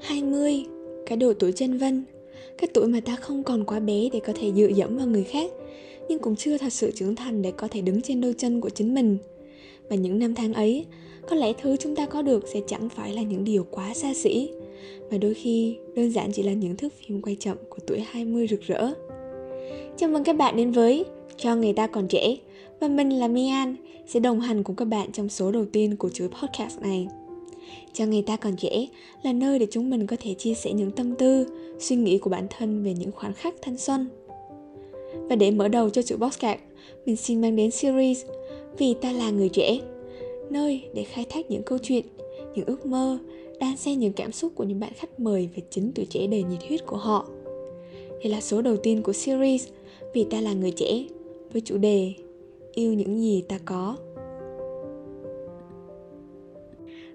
20, cái độ tuổi chân vân Cái tuổi mà ta không còn quá bé để có thể dựa dẫm vào người khác Nhưng cũng chưa thật sự trưởng thành để có thể đứng trên đôi chân của chính mình. Và những năm tháng ấy, có lẽ thứ chúng ta có được sẽ chẳng phải là những điều quá xa xỉ Mà đôi khi đơn giản chỉ là những thước phim quay chậm của tuổi 20 rực rỡ. Chào mừng các bạn đến với Cho người ta còn trẻ Và mình là Mian sẽ đồng hành cùng các bạn trong số đầu tiên của chuỗi podcast này cho người ta còn trẻ là nơi để chúng mình có thể chia sẻ những tâm tư, suy nghĩ của bản thân về những khoảnh khắc thanh xuân. Và để mở đầu cho chuỗi podcast mình xin mang đến series vì ta là người trẻ, nơi để khai thác những câu chuyện, những ước mơ, đan xen những cảm xúc của những bạn khách mời về chính tuổi trẻ đầy nhiệt huyết của họ. Đây là số đầu tiên của series vì ta là người trẻ, với chủ đề yêu những gì ta có.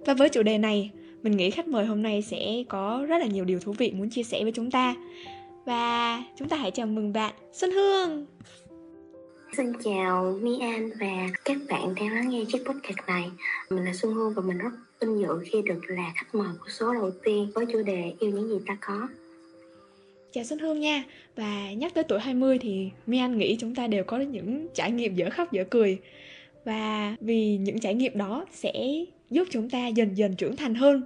Và với chủ đề này, mình nghĩ khách mời hôm nay sẽ có rất là nhiều điều thú vị muốn chia sẻ với chúng ta. Và chúng ta hãy chào mừng bạn Xuân Hương. Xin chào Mi An và các bạn đang lắng nghe chiếc podcast này. Mình là Xuân Hương và mình rất vinh dự khi được là khách mời của số đầu tiên với chủ đề yêu những gì ta có. Chào Xuân Hương nha Và nhắc tới tuổi 20 thì Mi An nghĩ chúng ta đều có những trải nghiệm dở khóc dở cười Và vì những trải nghiệm đó sẽ giúp chúng ta dần dần trưởng thành hơn.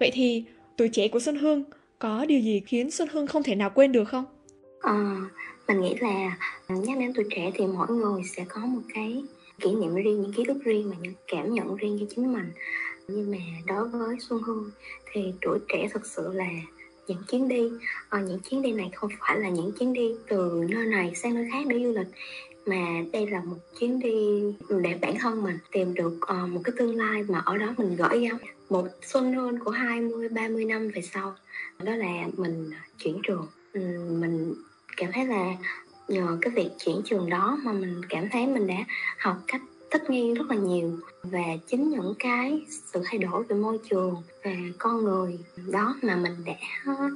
Vậy thì tuổi trẻ của Xuân Hương có điều gì khiến Xuân Hương không thể nào quên được không? À, mình nghĩ là nhắc đến tuổi trẻ thì mỗi người sẽ có một cái kỷ niệm riêng, những ký ức riêng và những cảm nhận riêng cho chính mình. Nhưng mà đối với Xuân Hương thì tuổi trẻ thật sự là những chuyến đi à, những chuyến đi này không phải là những chuyến đi từ nơi này sang nơi khác để du lịch mà đây là một chuyến đi để bản thân mình tìm được uh, một cái tương lai mà ở đó mình gửi gắm. Một xuân hương của 20 30 năm về sau đó là mình ờ, chuyển trường. Mình cảm thấy là nhờ cái việc chuyển trường đó mà mình cảm thấy mình đã học cách thích nghi rất là nhiều và chính những cái sự thay đổi về môi trường và con người đó mà mình đã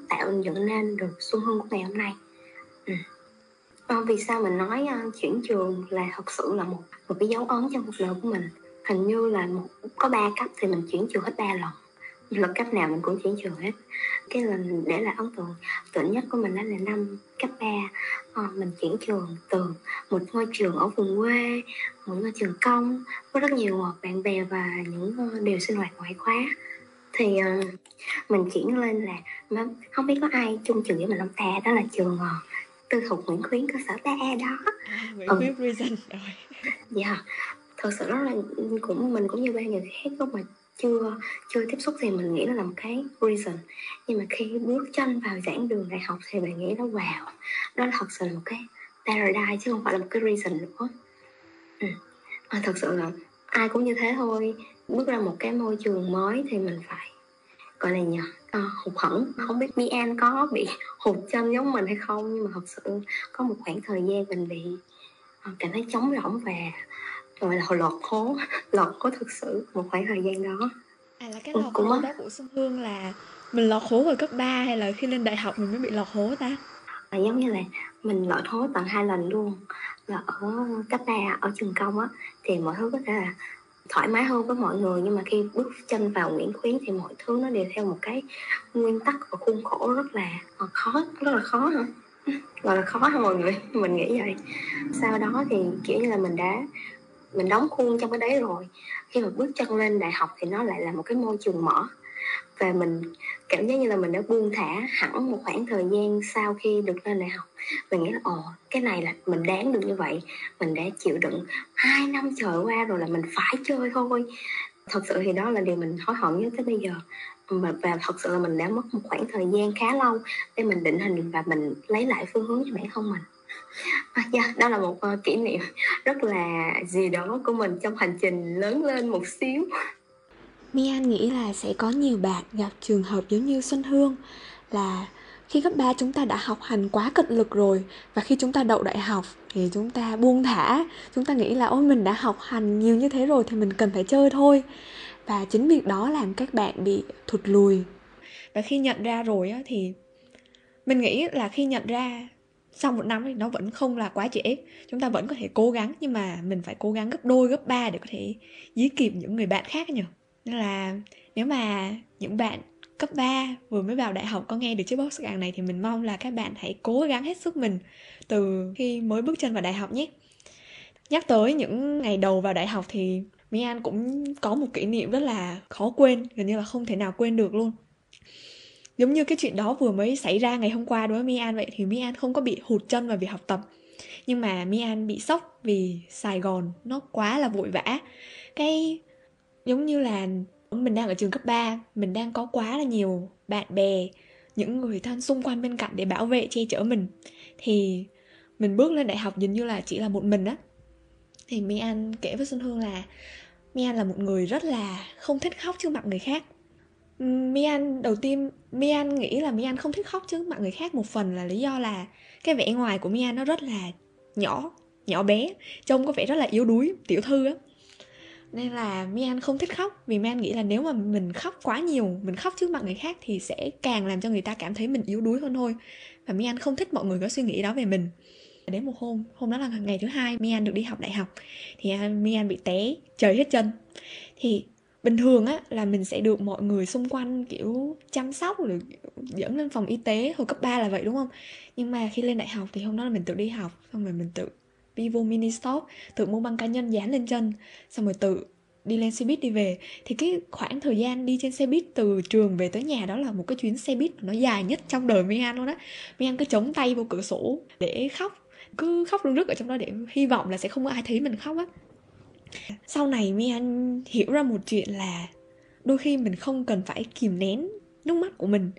tạo dựng nên được xuân hương của ngày hôm nay. Ừ. À, vì sao mình nói uh, chuyển trường là thật sự là một một cái dấu ấn trong cuộc đời của mình. Hình như là một, có ba cấp thì mình chuyển trường hết ba lần. Lần cấp nào mình cũng chuyển trường hết. Cái lần để là ấn tượng tưởng nhất của mình đó là năm cấp 3 à, ờ, mình chuyển trường từ một ngôi trường ở vùng quê một ngôi trường công có rất nhiều bạn bè và những điều sinh hoạt ngoại khóa. Thì uh, mình chuyển lên là không biết có ai chung trường với mình không ta? Đó là trường uh, tư thục Nguyễn Khuyến cơ sở 3A đó. À, Nguyễn ừ. Khuyến Reason rồi. Dạ. Thật sự đó là cũng mình cũng như ba người khác lúc mà chưa chưa tiếp xúc thì mình nghĩ nó là một cái reason. Nhưng mà khi bước chân vào giảng đường đại học thì bạn nghĩ nó wow đó là thật sự là một cái paradise chứ không phải là một cái reason nữa. Ừ. thật sự là ai cũng như thế thôi. Bước ra một cái môi trường mới thì mình phải gọi là nhờ? À, hụt hẫng. Không biết Mi An có bị hụt chân giống mình hay không nhưng mà thật sự có một khoảng thời gian mình bị uh, cảm thấy trống rỗng và gọi là lọt hố lọt hố thực sự một khoảng thời gian đó. À là cái lọt hố đó của Xuân Hương là mình lọt hố ở cấp 3 hay là khi lên đại học mình mới bị lọt hố ta? À, giống như là mình lọt hố tận hai lần luôn. Là ở cấp 3 ở trường công á thì mọi thứ có thể là thoải mái hơn với mọi người, nhưng mà khi bước chân vào Nguyễn Khuyến thì mọi thứ nó đều theo một cái nguyên tắc và khuôn khổ rất là ờ, khó, rất là khó hả? Gọi là khó hả mọi người? Mình nghĩ vậy. Sau đó thì, kiểu như là, mình đã, mình đóng khuôn trong cái đấy rồi. Khi mà bước chân lên đại học thì nó lại là một cái môi trường mở và mình cảm giác như là mình đã buông thả hẳn một khoảng thời gian sau khi được lên đại học. Mình nghĩ là ồ cái này là mình đáng được như vậy mình đã chịu đựng hai năm trời qua rồi là mình phải chơi thôi. Thật sự thì đó là điều mình hối hận nhất tới bây giờ. Và, và thật sự là mình đã mất một khoảng thời gian khá lâu để mình định hình và mình lấy lại phương hướng cho bản thân mình. À, yeah, đó là một uh, kỷ niệm rất là gì đó của mình trong hành trình lớn lên một xíu. Mian nghĩ là sẽ có nhiều bạn gặp trường hợp giống như Xuân Hương là khi cấp 3 chúng ta đã học hành quá cật lực rồi và khi chúng ta đậu đại học thì chúng ta buông thả. Chúng ta nghĩ là ôi mình đã học hành nhiều như thế rồi thì mình cần phải chơi thôi. Và chính việc đó làm các bạn bị thụt lùi. Và khi nhận ra rồi á, thì mình nghĩ là khi nhận ra sau một năm thì nó vẫn không là quá trễ. Chúng ta vẫn có thể cố gắng nhưng mà mình phải cố gắng gấp đôi gấp ba để có thể dí kịp những người bạn khác nhỉ nên là nếu mà những bạn cấp 3 vừa mới vào đại học có nghe được chiếc podcast này thì mình mong là các bạn hãy cố gắng hết sức mình từ khi mới bước chân vào đại học nhé. Nhắc tới những ngày đầu vào đại học thì Mi An cũng có một kỷ niệm rất là khó quên, gần như là không thể nào quên được luôn. Giống như cái chuyện đó vừa mới xảy ra ngày hôm qua đối với Mi An vậy thì Mi An không có bị hụt chân vào việc học tập. Nhưng mà Mi An bị sốc vì Sài Gòn nó quá là vội vã. Cái giống như là mình đang ở trường cấp 3 mình đang có quá là nhiều bạn bè, những người thân xung quanh bên cạnh để bảo vệ, che chở mình. Thì mình bước lên đại học, dường như là chỉ là một mình á. Thì Mi An kể với Xuân Hương là Mi An là một người rất là không thích khóc trước mặt người khác. Mi An, đầu tiên Mi An nghĩ là Mi An không thích khóc trước mặt người khác một phần là lý do là cái vẻ ngoài của Mi An nó rất là nhỏ nhỏ bé, trông có vẻ rất là yếu đuối, tiểu thư á nên là Mian không thích khóc, vì Mian nghĩ là nếu mà mình khóc quá nhiều, mình khóc trước mặt người khác thì sẽ càng làm cho người ta cảm thấy mình yếu đuối hơn thôi. Và Mian không thích mọi người có suy nghĩ đó về mình. Đến một hôm hôm đó là ngày thứ hai Mian được đi học đại học, thì à, Mian bị té trời hết chân. Thì bình thường á, là mình sẽ được mọi người xung quanh, kiểu, chăm sóc rồi dẫn lên phòng y tế hồi cấp 3 là vậy, đúng không? Nhưng mà khi lên đại học thì hôm đó là mình tự đi học, xong rồi mình tự đi vô mini stop tự mua băng cá nhân dán lên chân, xong rồi tự đi lên xe buýt đi về. Thì cái khoảng thời gian đi trên xe buýt từ trường về tới nhà đó là một cái chuyến xe buýt nó dài nhất trong đời Mi An luôn á. Mi An cứ chống tay vô cửa sổ để khóc, cứ khóc rưng rức ở trong đó để hy vọng là sẽ không có ai thấy mình khóc á. Sau này mi anh hiểu ra một chuyện là đôi khi mình không cần phải kìm nén nước mắt của mình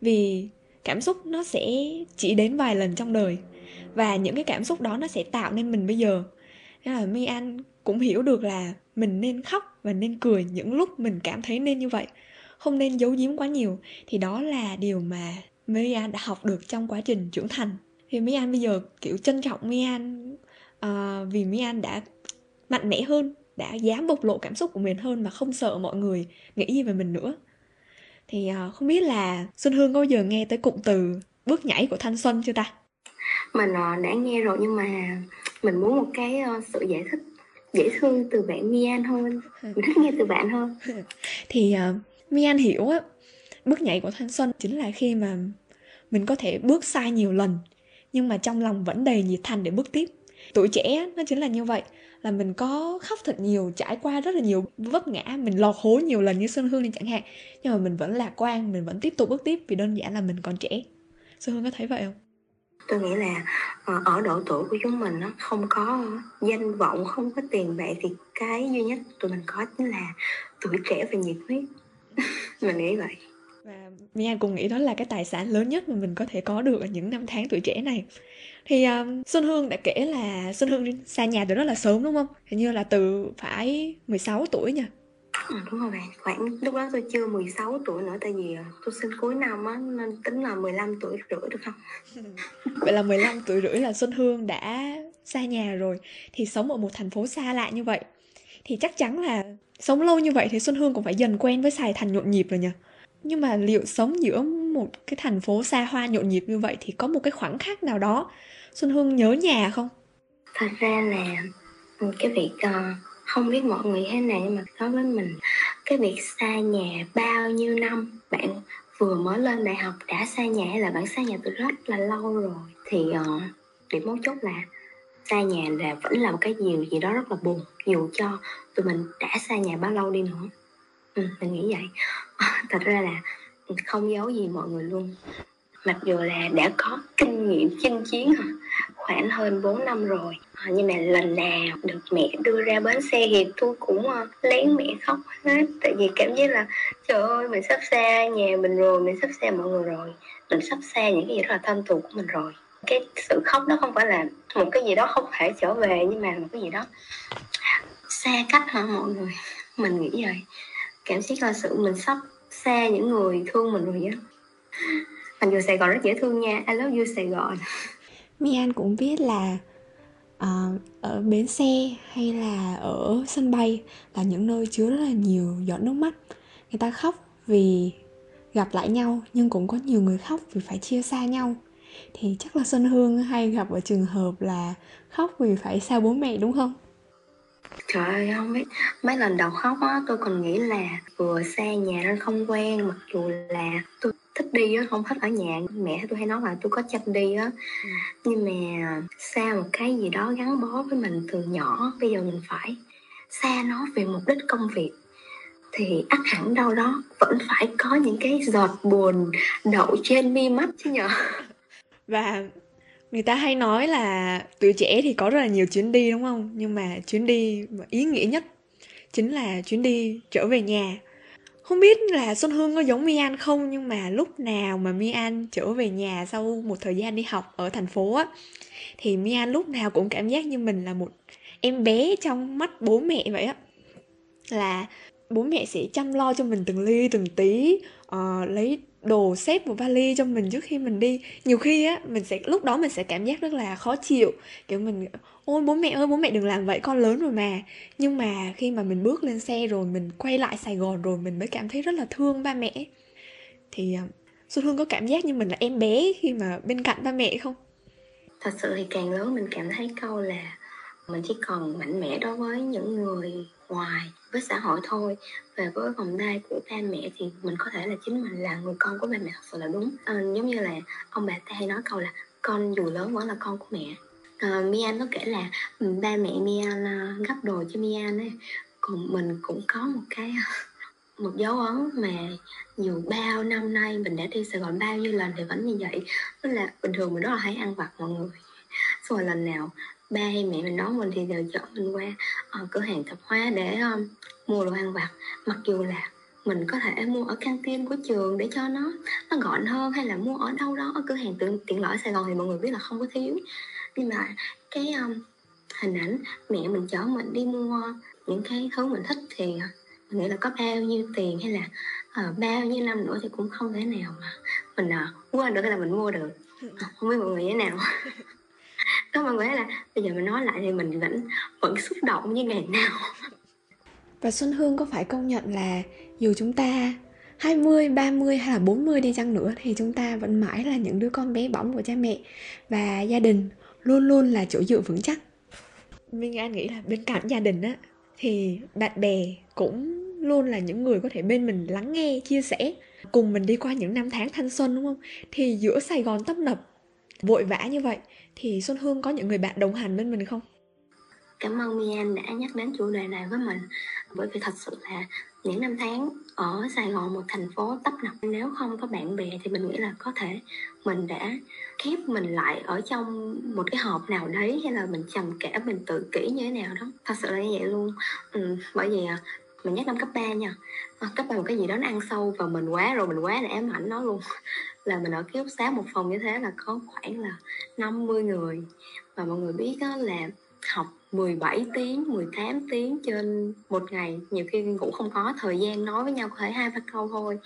vì cảm xúc nó sẽ chỉ đến vài lần trong đời và những cái cảm xúc đó nó sẽ tạo nên mình bây giờ. Nên là mi an cũng hiểu được là mình nên khóc và nên cười những lúc mình cảm thấy nên như vậy không nên giấu giếm quá nhiều. Thì đó là điều mà mi an đã học được trong quá trình trưởng thành. Thì mi an bây giờ kiểu trân trọng mi an uh, vì mi an đã mạnh mẽ hơn đã dám bộc lộ cảm xúc của mình hơn mà không sợ mọi người nghĩ gì về mình nữa. Thì uh, không biết là xuân hương có bao giờ nghe tới cụm từ bước nhảy của thanh xuân chưa ta? Mình uh, đã nghe rồi nhưng mà mình muốn một cái uh, sự giải thích dễ thương từ bạn Mian hơn. Mình thích nghe từ bạn hơn. Thì uh, Mian hiểu á bước nhảy của thanh xuân chính là khi mà mình có thể bước sai nhiều lần nhưng mà trong lòng vẫn đầy nhiệt thành để bước tiếp. Tuổi trẻ nó chính là như vậy là mình có khóc thật nhiều trải qua rất là nhiều vấp ngã mình lọt hố nhiều lần như xuân hương đi chẳng hạn nhưng mà mình vẫn lạc quan mình vẫn tiếp tục bước tiếp vì đơn giản là mình còn trẻ. Xuân hương có thấy vậy không? Tôi nghĩ là ờ, ở độ tuổi của chúng mình nó không có danh vọng không có tiền bạc thì cái duy nhất tụi mình có chính là tuổi trẻ và nhiệt huyết mình nghĩ vậy và Mia cũng nghĩ đó là cái tài sản lớn nhất mà mình có thể có được ở những năm tháng tuổi trẻ này thì um, Xuân Hương đã kể là Xuân Hương xa nhà từ rất là sớm đúng không? Hình như là từ phải 16 tuổi nha. Ừ, đúng rồi bạn, khoảng lúc đó tôi chưa 16 tuổi nữa tại vì ờ, tôi sinh cuối năm á nên tính là 15 tuổi rưỡi được không? Vậy là 15 tuổi rưỡi là Xuân Hương đã xa nhà rồi thì sống ở một thành phố xa lạ như vậy thì chắc chắn là sống lâu như vậy thì Xuân Hương cũng phải dần quen với Sài Thành nhộn nhịp rồi nhỉ? Nhưng mà liệu sống giữa một cái thành phố xa hoa nhộn nhịp như vậy thì có một cái khoảng khắc nào đó Xuân Hương nhớ nhà không? Thật ra là ừ, cái việc uh, không biết mọi người thế nào nhưng mà đối với mình. Cái việc xa nhà bao nhiêu năm? Bạn vừa mới lên đại học đã xa nhà hay là bạn xa nhà từ rất là lâu rồi? Thì uh, điểm mấu chốt là xa nhà là vẫn là một cái điều gì đó rất là buồn dù cho tụi mình đã xa nhà bao lâu đi nữa. Ừ, mình nghĩ vậy. Thật ra là không giấu gì mọi người luôn. Mặc dù là đã có kinh nghiệm chinh chiến khoảng hơn 4 năm rồi Ờ, nhưng mà lần nào được mẹ đưa ra bến xe thì tôi cũng ờ, lén mẹ khóc hết. Tại vì cảm giác là, trời ơi, mình sắp xa nhà mình rồi, mình sắp xa mọi người rồi. Mình sắp xa những cái gì đó là thân thuộc của mình rồi. Cái sự khóc đó không phải là một cái gì đó không thể trở về, nhưng mà một cái gì đó xa cách hả mọi người? Mình nghĩ vậy. Cảm giác là sự mình sắp xa những người thương mình rồi á. Mặc dù Sài Gòn rất dễ thương nha. I love you, Sài Gòn. Mian cũng biết là À, ở bến xe hay là ở sân bay là những nơi chứa rất là nhiều giọt nước mắt người ta khóc vì gặp lại nhau, nhưng cũng có nhiều người khóc vì phải chia xa nhau thì chắc là Xuân Hương hay gặp ở trường hợp là khóc vì phải xa bố mẹ, đúng không? Trời ơi, không biết mấy lần đầu khóc á, tôi còn nghĩ là vừa xa nhà nên không quen mặc dù là tôi thích đi á, không thích ở nhà. Mẹ tôi hay nói là tôi có chăm đi á. Ừ. nhưng mà xa một cái gì đó gắn bó với mình từ nhỏ bây giờ mình phải xa nó vì mục đích công việc. Thì ắt hẳn đâu đó vẫn phải có những cái giọt buồn đậu trên mi mắt chứ nhở và người ta hay nói là tuổi trẻ thì có rất là nhiều chuyến đi đúng không? Nhưng mà chuyến đi mà ý nghĩa nhất chính là chuyến đi trở về nhà. Không biết là Xuân Hương có giống Mi An không nhưng mà lúc nào mà Mi An trở về nhà sau một thời gian đi học ở thành phố á thì Mi An lúc nào cũng cảm giác như mình là một em bé trong mắt bố mẹ vậy á. Là bố mẹ sẽ chăm lo cho mình từng ly từng tí uh, lấy đồ xếp vào vali cho mình trước khi mình đi. Nhiều khi á, mình sẽ, lúc đó mình sẽ cảm giác rất là khó chịu. Kiểu mình, ôi, bố mẹ ơi, bố mẹ đừng làm vậy, con lớn rồi mà. Nhưng mà khi mà mình bước lên xe rồi, mình quay lại sài gòn rồi, mình mới cảm thấy rất là thương ba mẹ. Thì à, xuân hương có cảm giác như mình là em bé khi mà bên cạnh ba mẹ không? Thật sự thì càng lớn mình cảm thấy câu là mình chỉ còn mạnh mẽ đối với những người ngoài với xã hội thôi. Về với vòng tay của ba mẹ thì mình có thể là chính mình là người con của ba mẹ thật sự là đúng. À, giống như là ông bà ta hay nói câu là con dù lớn vẫn là con của mẹ. À, Mian có kể là ừ, ba mẹ Mian ờ, gấp đồ cho Mian ấy. Còn mình cũng có một cái một dấu ấn mà dù bao năm nay mình đã đi Sài Gòn bao nhiêu lần thì vẫn như vậy. Tức là bình thường mình rất là hay ăn vặt mọi người. Xong rồi lần nào ba hay mẹ mình đón mình thì đều chọn mình qua uh, cửa hàng tạp hóa để um, mua đồ ăn vặt. Mặc dù là mình có thể mua ở căng tin của trường để cho nó nó gọn hơn hay là mua ở đâu đó ở cửa hàng tiện, tiện lợi Sài Gòn thì mọi người biết là không có thiếu. Nhưng mà cái um, hình ảnh mẹ mình chở mình đi mua những cái thứ mình thích thì mình nghĩ là có bao nhiêu tiền hay là uh, bao nhiêu năm nữa thì cũng không thể nào mà mình uh, mua được hay là mình mua được. Uh, không biết mọi người thế nào đó mọi người là bây giờ mình nói lại thì mình vẫn vẫn xúc động như ngày nào và Xuân Hương có phải công nhận là dù chúng ta 20, 30 hay là 40 đi chăng nữa thì chúng ta vẫn mãi là những đứa con bé bỏng của cha mẹ và gia đình luôn luôn là chỗ dựa vững chắc. Minh An nghĩ là bên cạnh gia đình á thì bạn bè cũng luôn là những người có thể bên mình lắng nghe, chia sẻ cùng mình đi qua những năm tháng thanh xuân đúng không? Thì giữa Sài Gòn tấp nập vội vã như vậy thì Xuân Hương có những người bạn đồng hành bên mình không? Cảm ơn Mian đã nhắc đến chủ đề này với mình. Bởi vì thật sự là những năm tháng ở Sài Gòn một thành phố tấp nập. Nếu không có bạn bè thì mình nghĩ là có thể mình đã khép mình lại ở trong một cái hộp nào đấy hay là mình trầm cảm mình tự kỷ như thế nào đó. Thật sự là như vậy luôn. Ừ, bởi vì à, mình nhắc năm cấp 3 nha. À, cấp ba một cái gì đó nó ăn sâu vào mình quá rồi mình quá là ám ảnh nó luôn. Là mình ở ký túc xá một phòng như thế là có khoảng là 50 người. Và mọi người biết đó là học 17 tiếng, 18 tiếng trên một ngày. Nhiều khi ngủ không có thời gian nói với nhau có thể hai ba câu thôi.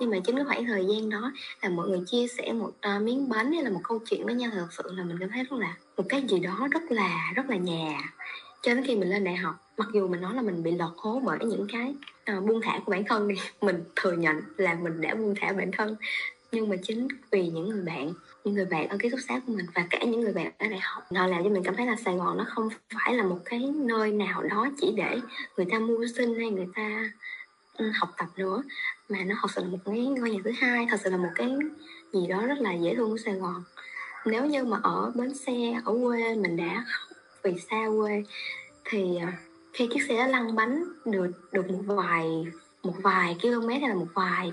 Nhưng mà chính cái khoảng thời gian đó là mọi người chia sẻ một uh, miếng bánh hay là một câu chuyện với nhau Thật sự là mình cảm thấy rất là một cái gì đó rất là rất là nhà. Cho đến khi mình lên đại học Mặc dù mình nói là mình bị lọt hố bởi những cái uh, buông thả của bản thân đi Mình thừa nhận là mình đã buông thả bản thân. Nhưng mà chính vì những người bạn những người bạn ở ký túc xá của mình và cả những người bạn ở đại học họ làm cho mình cảm thấy là Sài Gòn nó không phải là một cái nơi nào đó chỉ để người ta mưu sinh hay người ta ừ, học tập nữa mà nó thật sự là một cái ngôi nhà thứ hai thật sự là một cái gì đó rất là dễ thương của Sài Gòn. Nếu như mà ở bến xe ở quê mình đã khóc vì xa quê thì ờ, khi chiếc xe đó lăn bánh được được một vài một vài km hay là một vài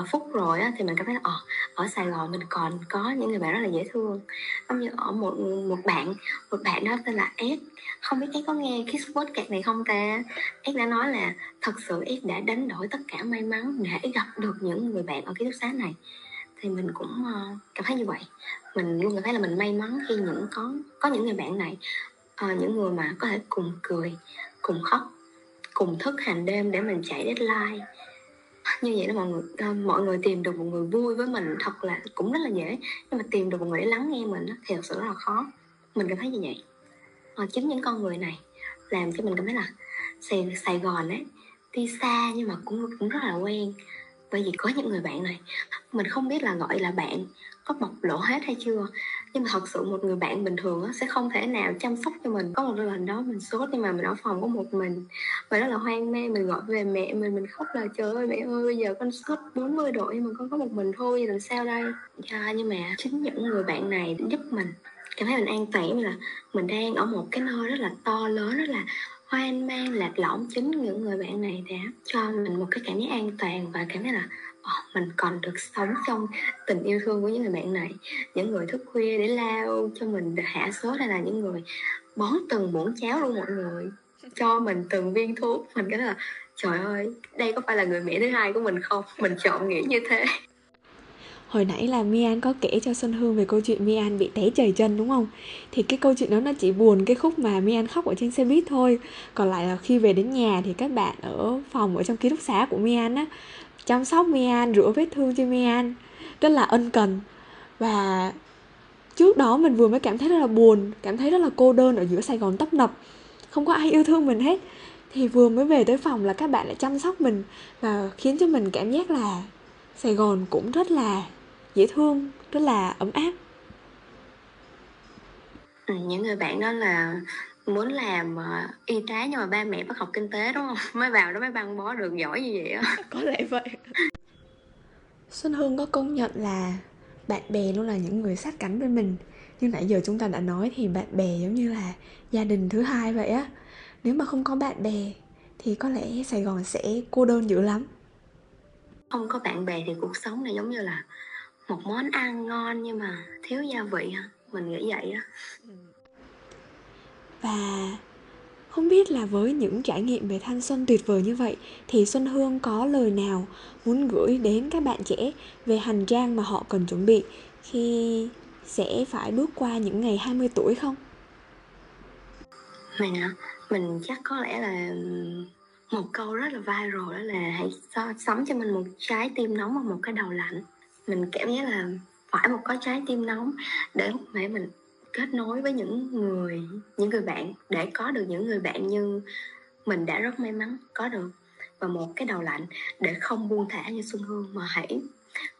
uh, phút rồi á, thì mình cảm thấy là ở ở Sài Gòn mình còn có những người bạn rất là dễ thương. Giống như ở một một bạn một bạn đó tên là S. Không biết S có nghe cái podcast này không ta? S đã nói là thật sự S đã đánh đổi tất cả may mắn để gặp được những người bạn ở ký túc xá này. Thì mình cũng uh, cảm thấy như vậy. Mình luôn cảm thấy là mình may mắn khi những có có những người bạn này uh, những người mà có thể cùng cười cùng khóc cùng thức hàng đêm để mình chạy deadline. Như vậy đó mọi người à, mọi người tìm được một người vui với mình thật là cũng rất là dễ. Nhưng mà tìm được một người để lắng nghe mình thì thật sự rất là khó. Mình cảm thấy như vậy. À, chính những con người này làm cho mình cảm thấy là Sài, Sài Gòn ấy đi xa nhưng mà cũng cũng rất là quen. Bởi vì có những người bạn này mình không biết là gọi là bạn có bộc lộ hết hay chưa? Nhưng mà thật sự một người bạn bình thường á, sẽ không thể nào chăm sóc cho mình. Có một lần đó mình sốt nhưng mà mình ở phòng có một mình. Và rất là hoang mang mình gọi về mẹ mình mình khóc là trời ơi mẹ ơi bây giờ con sốt 40 độ nhưng mà con có một mình thôi làm sao đây? Cha nhưng mà chính những người bạn này giúp mình. Cảm thấy mình an toàn là mình đang ở một cái nơi rất là to lớn rất là hoang mang lạc lõng. Chính những người bạn này đã cho mình một cái cảm giác an toàn và cảm thấy là oh, mình còn được sống trong tình yêu thương của những người bạn này những người thức khuya để lao cho mình hạ sốt hay là những người bón từng muỗng cháo luôn mọi người cho mình từng viên thuốc mình cái là trời ơi đây có phải là người mẹ thứ hai của mình không mình chọn nghĩ như thế hồi nãy là Mian có kể cho Xuân Hương về câu chuyện Mian bị té chảy chân đúng không? Thì cái câu chuyện đó nó chỉ buồn cái khúc mà Mian khóc ở trên xe buýt thôi. Còn lại là khi về đến nhà thì các bạn ở phòng ở trong ký túc xá của Mian á chăm sóc Mian, rửa vết thương cho Mian. Rất là ân cần. Và trước đó mình vừa mới cảm thấy rất là buồn, cảm thấy rất là cô đơn ở giữa Sài Gòn tấp nập, không có ai yêu thương mình hết. Thì vừa mới về tới phòng là các bạn lại chăm sóc mình và khiến cho mình cảm giác là Sài Gòn cũng rất là dễ thương rất là ấm áp. À, những người bạn đó là muốn làm uh, y tá nhưng mà ba mẹ bắt học kinh tế đúng không? Mới vào đó mới băng bó được giỏi như vậy á. Có lẽ vậy. Xuân hương có công nhận là bạn bè luôn là những người sát cánh bên mình. Nhưng nãy giờ chúng ta đã nói thì bạn bè giống như là gia đình thứ hai vậy á. Nếu mà không có bạn bè thì có lẽ sài gòn sẽ cô đơn dữ lắm. Không có bạn bè thì cuộc sống này giống như là một món ăn ngon nhưng mà thiếu gia vị mình nghĩ vậy á và không biết là với những trải nghiệm về thanh xuân tuyệt vời như vậy thì Xuân Hương có lời nào muốn gửi đến các bạn trẻ về hành trang mà họ cần chuẩn bị khi sẽ phải bước qua những ngày 20 tuổi không? Mình mình chắc có lẽ là một câu rất là viral đó là hãy so, sống cho mình một trái tim nóng và một cái đầu lạnh mình cảm giác là phải một có trái tim nóng để để mình kết nối với những người những người bạn để có được những người bạn như mình đã rất may mắn có được. Và một cái đầu lạnh để không buông thả như xuân hương mà hãy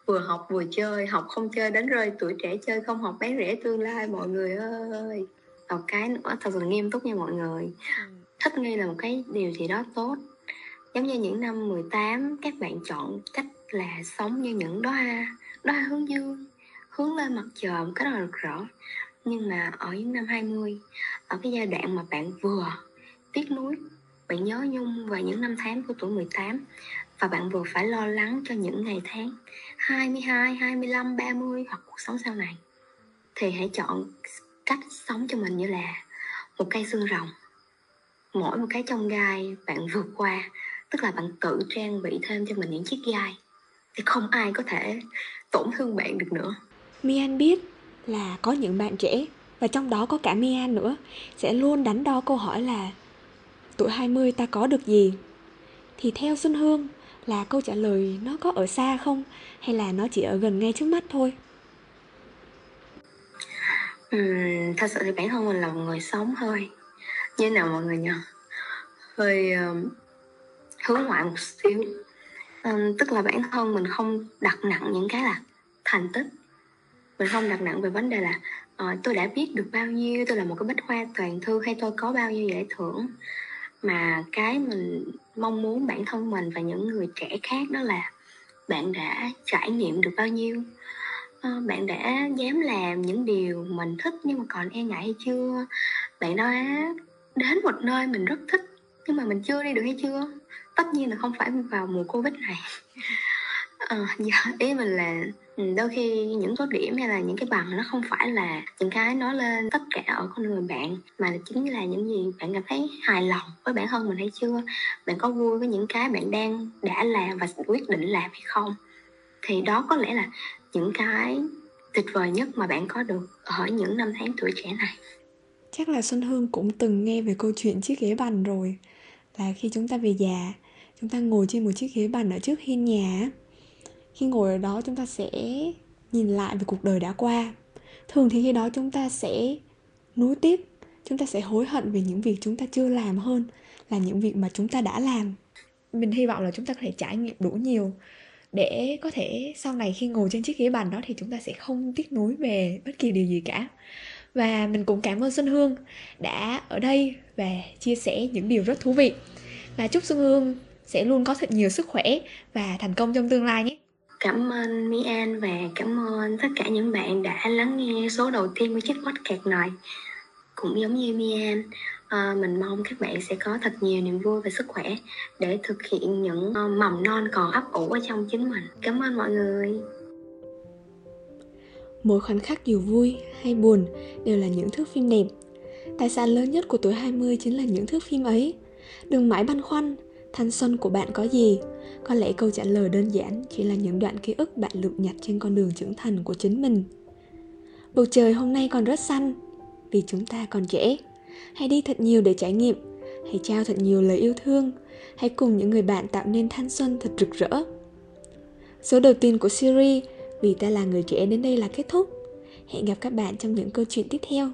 vừa học vừa chơi học không chơi đánh rơi tuổi trẻ chơi không học bán rẻ tương lai mọi người ơi. Một cái nữa thật sự nghiêm túc nha mọi người. Ừ. thích nghi là một cái điều gì đó tốt. Giống như những năm 18 các bạn chọn cách là sống như những đóa đóa hướng dương hướng lên mặt trời một cách rất là rực rỡ nhưng mà ở những năm 20 ở cái giai đoạn mà bạn vừa tiếc nuối bạn nhớ nhung về những năm tháng của tuổi 18 và bạn vừa phải lo lắng cho những ngày tháng 22, 25, 30 hoặc cuộc sống sau này thì hãy chọn cách sống cho mình như là một cây xương rồng. Mỗi một cái trong gai bạn vượt qua tức là bạn tự trang bị thêm cho mình những chiếc gai thì không ai có thể tổn thương bạn được nữa. Mian biết là có những bạn trẻ và trong đó có cả Mia nữa sẽ luôn đánh đo câu hỏi là tuổi 20 ta có được gì? Thì theo Xuân Hương là câu trả lời nó có ở xa không hay là nó chỉ ở gần ngay trước mắt thôi? Ừ, thật sự thì bản thân mình là một người sống hơi như nào mọi người nhỉ hơi uh, hướng ngoại một xíu um, tức là bản thân mình không đặt nặng những cái là thành tích mình không đặt nặng về vấn đề là uh, tôi đã biết được bao nhiêu tôi là một cái bách khoa toàn thư hay tôi có bao nhiêu giải thưởng. Mà cái mình mong muốn bản thân mình và những người trẻ khác đó là bạn đã trải nghiệm được bao nhiêu. Uh, bạn đã dám làm những điều mình thích nhưng mà còn e ngại hay chưa? Bạn đã đến một nơi mình rất thích nhưng mà mình chưa đi được hay chưa? Tất nhiên là không phải vào mùa covid này. Ờ, dạ, ý mình là Ừ, đôi khi những số điểm hay là những cái bằng nó không phải là những cái nói lên tất cả ở con người bạn, mà chính là những gì bạn cảm thấy hài lòng với bản thân mình hay chưa? Bạn có vui với những cái bạn đang đã làm và quyết định làm hay không? Thì đó có lẽ là những cái tuyệt vời nhất mà bạn có được ở những năm tháng tuổi trẻ này. Chắc là xuân hương cũng từng nghe về câu chuyện chiếc ghế bành rồi. Là khi chúng ta về già, chúng ta ngồi trên một chiếc ghế bành ở trước hiên nhà khi ngồi ở đó chúng ta sẽ nhìn lại về cuộc đời đã qua. Thường thì khi đó chúng ta sẽ nuối tiếc chúng ta sẽ hối hận về những việc chúng ta chưa làm hơn là những việc mà chúng ta đã làm. Mình hy vọng là chúng ta có thể trải nghiệm đủ nhiều. Để có thể sau này khi ngồi trên chiếc ghế bàn đó thì chúng ta sẽ không tiếc nuối về bất kỳ điều gì cả. Và mình cũng cảm ơn Xuân Hương đã ở đây và chia sẻ những điều rất thú vị. Và chúc Xuân Hương sẽ luôn có thật nhiều sức khỏe và thành công trong tương lai nhé. Cảm ơn Mi An và cảm ơn tất cả những bạn đã lắng nghe số đầu tiên của chiếc podcast này. Cũng giống như Mi An, à, ờ, mình mong các bạn sẽ có thật nhiều niềm vui và sức khỏe để thực hiện những ờ, mầm non còn ấp ủ ở trong chính mình. Cảm ơn mọi người. Mỗi khoảnh khắc dù vui hay buồn đều là những thước phim đẹp. Tài sản lớn nhất của tuổi 20 chính là những thước phim ấy. Đừng mãi băn khoăn, thanh xuân của bạn có gì? Có lẽ câu trả lời đơn giản chỉ là những đoạn ký ức bạn lượm nhặt trên con đường trưởng thành của chính mình. Bầu trời hôm nay còn rất xanh, vì chúng ta còn trẻ. Hãy đi thật nhiều để trải nghiệm, hãy trao thật nhiều lời yêu thương, hãy cùng những người bạn tạo nên thanh xuân thật rực rỡ. Số đầu tiên của series Vì ta là người trẻ đến đây là kết thúc. Hẹn gặp các bạn trong những câu chuyện tiếp theo.